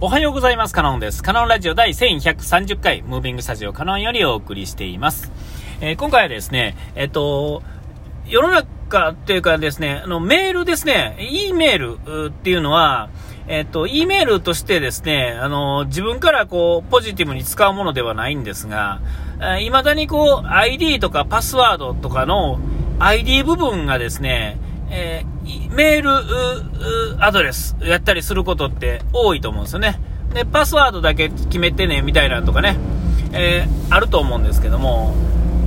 おはようございます。カノンです。カノンラジオ第1130回、ムービングスタジオカノンよりお送りしています。えー、今回はですね、えっと、世の中っていうかですね、あの、メールですね、E メールっていうのは、えっと、E メールとしてですね、あの、自分からこう、ポジティブに使うものではないんですが、え未だにこう、ID とかパスワードとかの ID 部分がですね、えー、メールアドレスやったりすることって多いと思うんですよね。で、パスワードだけ決めてね、みたいなのとかね、えー、あると思うんですけども、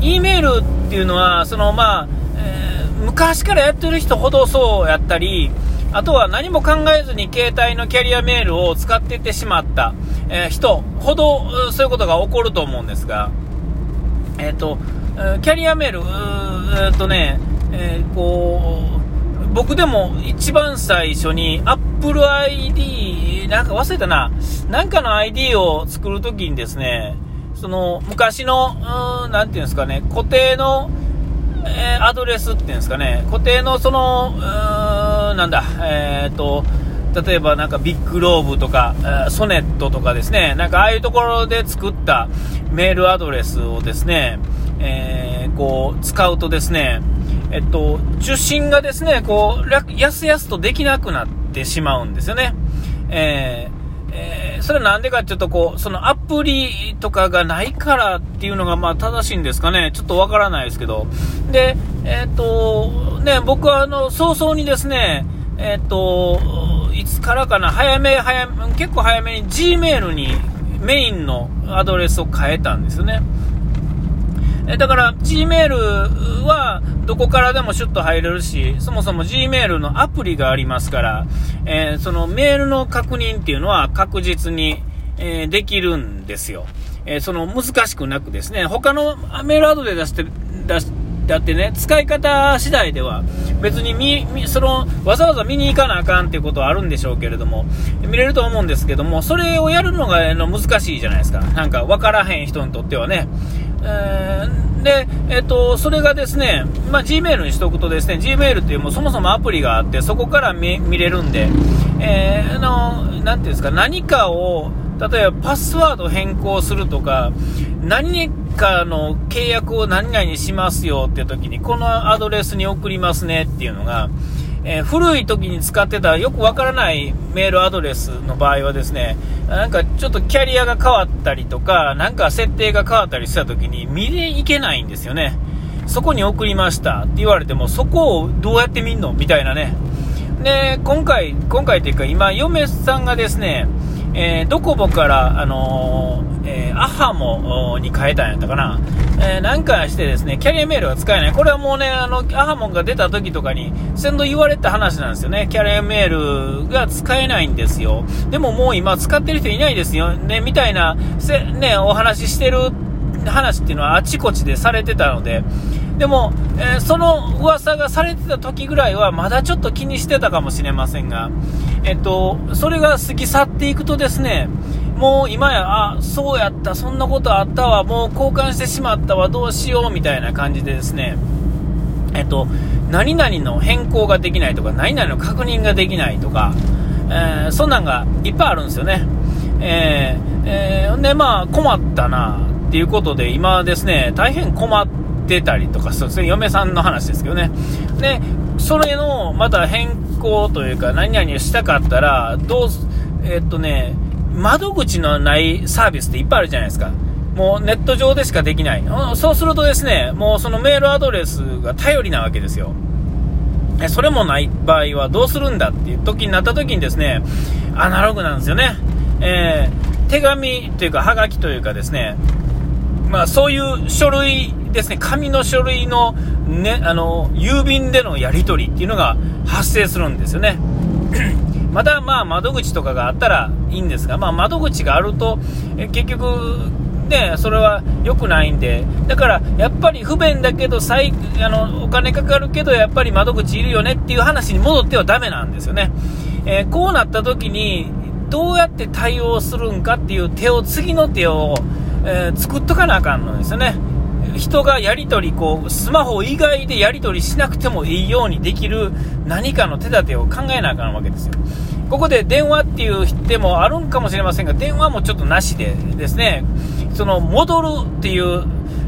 E メールっていうのは、その、まあ、えー、昔からやってる人ほどそうやったり、あとは何も考えずに携帯のキャリアメールを使ってってしまった、え、人ほどそういうことが起こると思うんですが、えっ、と、キャリアメール、えっ、とね、えこう、僕でも一番最初に Apple ID、なんか忘れたな、なんかの ID を作るときにですね、その昔の、なんていうんですかね、固定の、えー、アドレスっていうんですかね、固定のその、なんだ、えっ、ー、と、例えばなんかビッグローブとか、ソネットとかですね、なんかああいうところで作ったメールアドレスをですね、えー、こう使うとですね、えっと、受信がですね、こう、やすやすとできなくなってしまうんですよね。えー、えー、それはなんでかっていうと、こう、そのアプリとかがないからっていうのが、まあ、正しいんですかね。ちょっとわからないですけど。で、えっ、と、ね、僕は、あの、早々にですね、えっ、と、いつからかな、早め、早め、結構早めに Gmail にメインのアドレスを変えたんですよね。えだから Gmail はどこからでもシュッと入れるし、そもそも Gmail のアプリがありますから、えー、そのメールの確認っていうのは確実に、えー、できるんですよ。えー、その難しくなくですね、他のメールアドで出して、出しだってね、使い方次第では、別に見、その、わざわざ見に行かなあかんっていうことはあるんでしょうけれども、見れると思うんですけども、それをやるのがの難しいじゃないですか。なんか、わからへん人にとってはね。えー、で、えっ、と、それがですね、まあ、Gmail にしとくとですね、Gmail っていうもうそもそもアプリがあって、そこから見れるんで、えー、あの、なんていうんですか、何かを、例えばパスワード変更するとか、何かの契約を何々にしますよって時に、このアドレスに送りますねっていうのが、えー、古い時に使ってたよくわからないメールアドレスの場合はですね、なんかちょっとキャリアが変わったりとか、なんか設定が変わったりした時に見れいけないんですよね。そこに送りましたって言われても、そこをどうやって見んの？みたいなね。で、今回、今回というか今、嫁さんがですね、えー、ドコモから、あのー、えー、アハモに変えたんやったかな。えー、なんかしてですね、キャリアメールが使えない。これはもうね、あの、アハモが出た時とかに、先度言われた話なんですよね。キャリアメールが使えないんですよ。でももう今使ってる人いないですよ。ね、みたいな、せ、ね、お話ししてる話っていうのはあちこちでされてたので、でも、えー、その噂がされてた時ぐらいはまだちょっと気にしてたかもしれませんが、えっと、それが過ぎ去っていくとですね、もう今や、あ、そうやった、そんなことあったわ、もう交換してしまったわ、どうしようみたいな感じでですね、えっと、何々の変更ができないとか、何々の確認ができないとか、えー、そんなんがいっぱいあるんですよね。えー、えー、で、まあ、困ったな、っていうことで、今ですね、大変困ってたりとか、そうですね、嫁さんの話ですけどね。で、それの、また変更というか、何々したかったら、どう、えっとね、窓口のないサービスっていっぱいあるじゃないですか。もうネット上でしかできない。そうするとですね、もうそのメールアドレスが頼りなわけですよ。それもない場合はどうするんだっていう時になった時にですね、アナログなんですよね。えー、手紙というか、はがきというかですね、まあそういう書類ですね、紙の書類のね、あの、郵便でのやり取りっていうのが発生するんですよね。またまあ窓口とかがあったらいいんですが、まあ、窓口があると、え結局、ね、それは良くないんで、だからやっぱり不便だけど最あの、お金かかるけど、やっぱり窓口いるよねっていう話に戻ってはだめなんですよね。えー、こうなった時に、どうやって対応するんかっていう手を、次の手を、えー、作っとかなあかんのですよね。人がやり取り、こう、スマホ以外でやり取りしなくてもいいようにできる何かの手立てを考えなあかんわけですよ。ここで電話っていう手もあるんかもしれませんが、電話もちょっとなしでですね、その戻るっていう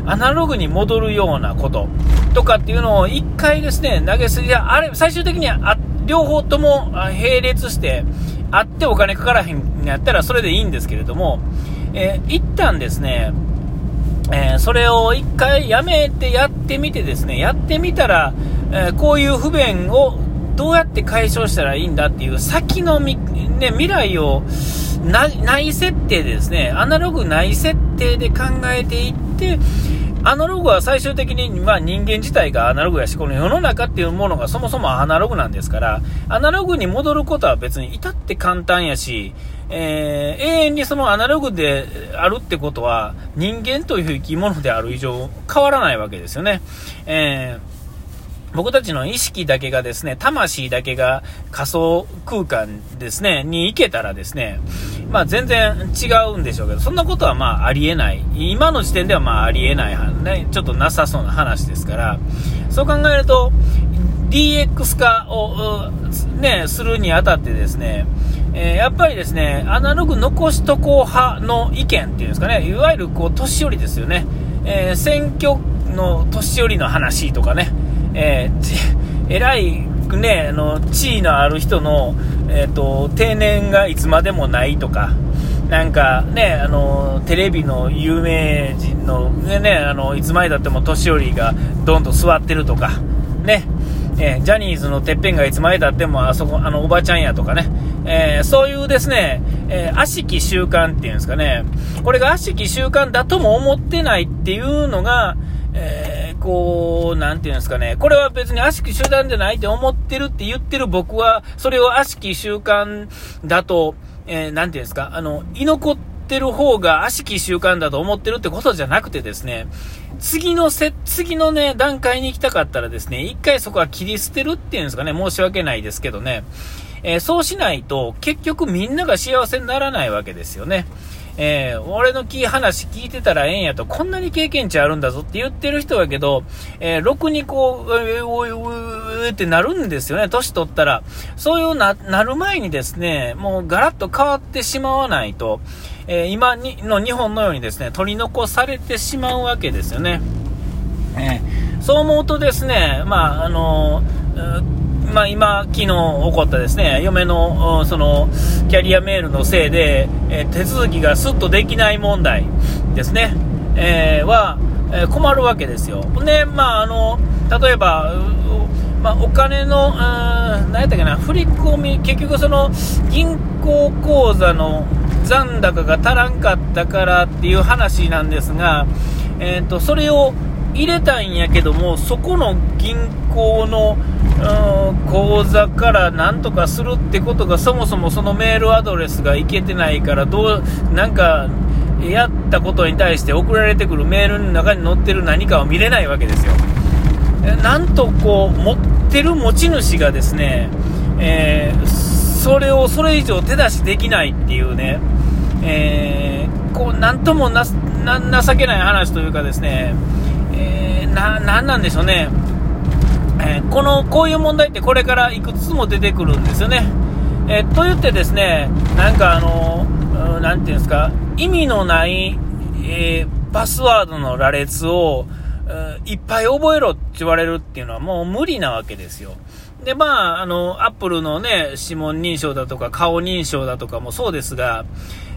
アナログに戻るようなこととかっていうのを一回ですね、投げすぎ、あれ、最終的には両方とも並列してあってお金かからへんやったらそれでいいんですけれども、えー、一旦ですね、えー、それを一回やめてやってみてですね、やってみたら、えー、こういう不便をどうやって解消したらいいんだっていう先のみ、ね、未来を内設定でですね、アナログ内設定で考えていって、アナログは最終的に、まあ、人間自体がアナログやし、この世の中っていうものがそもそもアナログなんですから、アナログに戻ることは別に至って簡単やし、えー、永遠にそのアナログであるってことは、人間という生き物である以上変わらないわけですよね。えー僕たちの意識だけがですね、魂だけが仮想空間ですね、に行けたらですね、まあ全然違うんでしょうけど、そんなことはまあありえない。今の時点ではまあありえない、ね、ちょっとなさそうな話ですから、そう考えると、DX 化を、ね、するにあたってですね、えー、やっぱりですね、アナログ残しとこう派の意見っていうんですかね、いわゆるこう年寄りですよね、えー、選挙の年寄りの話とかね、えー、偉い、ね、あの地位のある人の、えーと、定年がいつまでもないとか、なんかね、あのテレビの有名人の,、ね、あのいつまでたっても年寄りがどんどん座ってるとか、ね。えー、ジャニーズのてっぺんがいつまでたってもあそこあのおばちゃんやとかね、えー、そういうですね、えー、悪しき習慣っていうんですかね、これが悪しき習慣だとも思ってないっていうのが、えー、こう、なんていうんですかね、これは別に悪しき集団じゃないって思ってるって言ってる僕は、それを悪しき習慣だと、えー、なんていうんですか、あの、居残ってる方が悪しき習慣だと思ってるってことじゃなくてですね、次のせ、次のね、段階に行きたかったらですね、一回そこは切り捨てるっていうんですかね、申し訳ないですけどね、えー、そうしないと、結局みんなが幸せにならないわけですよね。えー、俺のき話聞いてたらええんやと、こんなに経験値あるんだぞって言ってる人やけど、えー、ろくにこう、えー、おいおいってなるんですよね、年取ったら。そういうな、なる前にですね、もうガラッと変わってしまわないと、えー、今にの日本のようにですね、取り残されてしまうわけですよね。えー、そう思うとですね、まあ、あのーまあ、今、昨日起こったですね、嫁の、その、キャリアメールのせいで、え手続きがすっとできない問題ですね、えー、は、え困るわけですよ。で、まあ、あの、例えば、まあ、お金の、何やったっけな、振り込み、結局その、銀行口座の残高が足らんかったからっていう話なんですが、えーと、とそれを入れたんやけども、そこの銀行の、口座からなんとかするってことがそもそもそのメールアドレスがいけてないからどうなんかやったことに対して送られてくるメールの中に載ってる何かを見れないわけですよ。なんとこう持ってる持ち主がですね、えー、それをそれ以上手出しできないっていうね、えー、こうなんともな情けない話というかですね、えー、ななんなんでしょうね。えー、この、こういう問題ってこれからいくつも出てくるんですよね。えー、と言ってですね、なんかあの、なんていうんですか、意味のない、えー、パスワードの羅列を、いっぱい覚えろって言われるっていうのはもう無理なわけですよ。で、まあ、あの、アップルのね、指紋認証だとか顔認証だとかもそうですが、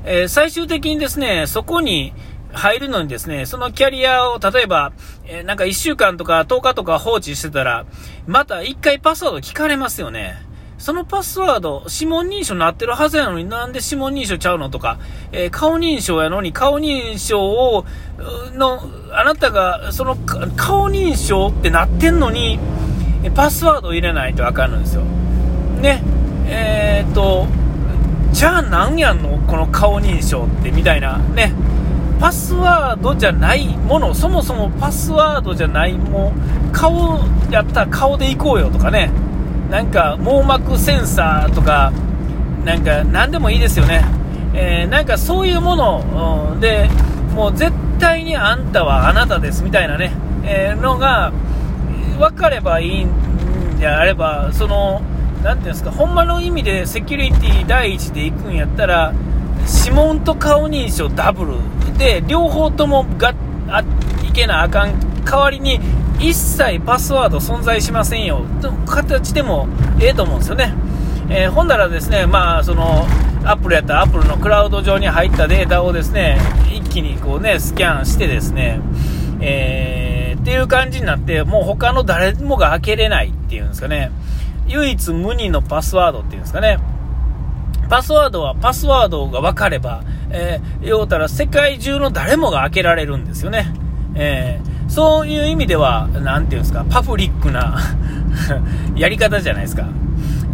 えー、最終的にですね、そこに、入るのにですね、そのキャリアを例えば、えー、なんか1週間とか10日とか放置してたら、また1回パスワード聞かれますよね。そのパスワード、指紋認証になってるはずやのになんで指紋認証ちゃうのとか、えー、顔認証やのに顔認証を、の、あなたがその顔認証ってなってんのに、パスワードを入れないとあかんんですよ。ね。えー、っと、じゃあ何やんの？この顔認証ってみたいなね。パスワードじゃないもの、そもそもパスワードじゃないもう顔やったら顔でいこうよとかね、なんか網膜センサーとか、なんか何でもいいですよね。えー、なんかそういうもので、もう絶対にあんたはあなたですみたいなね、えー、のが分かればいいんであれば、その、なんていうんですか、ほんまの意味でセキュリティ第一で行くんやったら、指紋と顔認証ダブルで、両方ともがあいけなあかん代わりに、一切パスワード存在しませんよ、と形でもええと思うんですよね。えー、ほんならですね、まあ、その、アップルやったらアップルのクラウド上に入ったデータをですね、一気にこうね、スキャンしてですね、えー、っていう感じになって、もう他の誰もが開けれないっていうんですかね。唯一無二のパスワードっていうんですかね。パスワードはパスワードが分かれば、えー、言うたら世界中の誰もが開けられるんですよね。えー、そういう意味では、なんていうんですか、パブリックな やり方じゃないですか。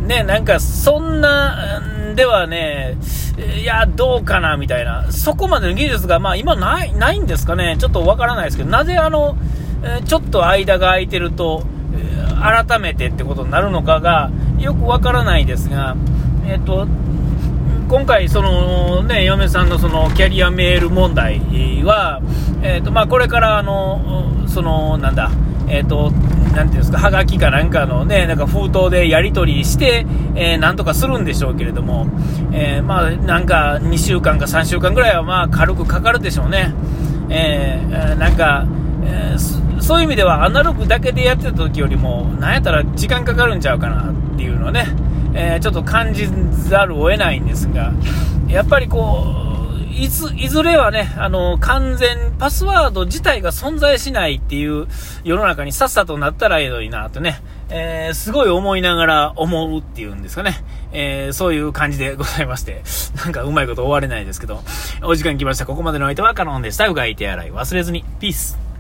ね、なんかそんな、ではね、いや、どうかなみたいな、そこまでの技術が、まあ、今ない、ないんですかね、ちょっとわからないですけど、なぜあの、ちょっと間が空いてると、改めてってことになるのかがよくわからないですが、えっと、今回、そのね、嫁さんのそのキャリアメール問題は、えっとまあ、これからあの、そのなんだ、えっと、なんていうんですか、はがきかなんかのね、なんか封筒でやり取りして、えー、なんとかするんでしょうけれども、えー、まあ、なんか2週間か3週間ぐらいはまあ軽くかかるでしょうね。えー、なんか、えー、そういう意味ではアナログだけでやってた時よりも、なんやったら時間かかるんちゃうかなっていうのはね、えー、ちょっと感じざるを得ないんですが、やっぱりこう、いず、いずれはね、あの、完全、パスワード自体が存在しないっていう世の中にさっさとなったらええのになとね、えー、すごい思いながら思うっていうんですかね、えー、そういう感じでございまして、なんかうまいこと終われないですけど、お時間来ました。ここまでの相手はカノンでした。うがい手洗い忘れずに。ピース。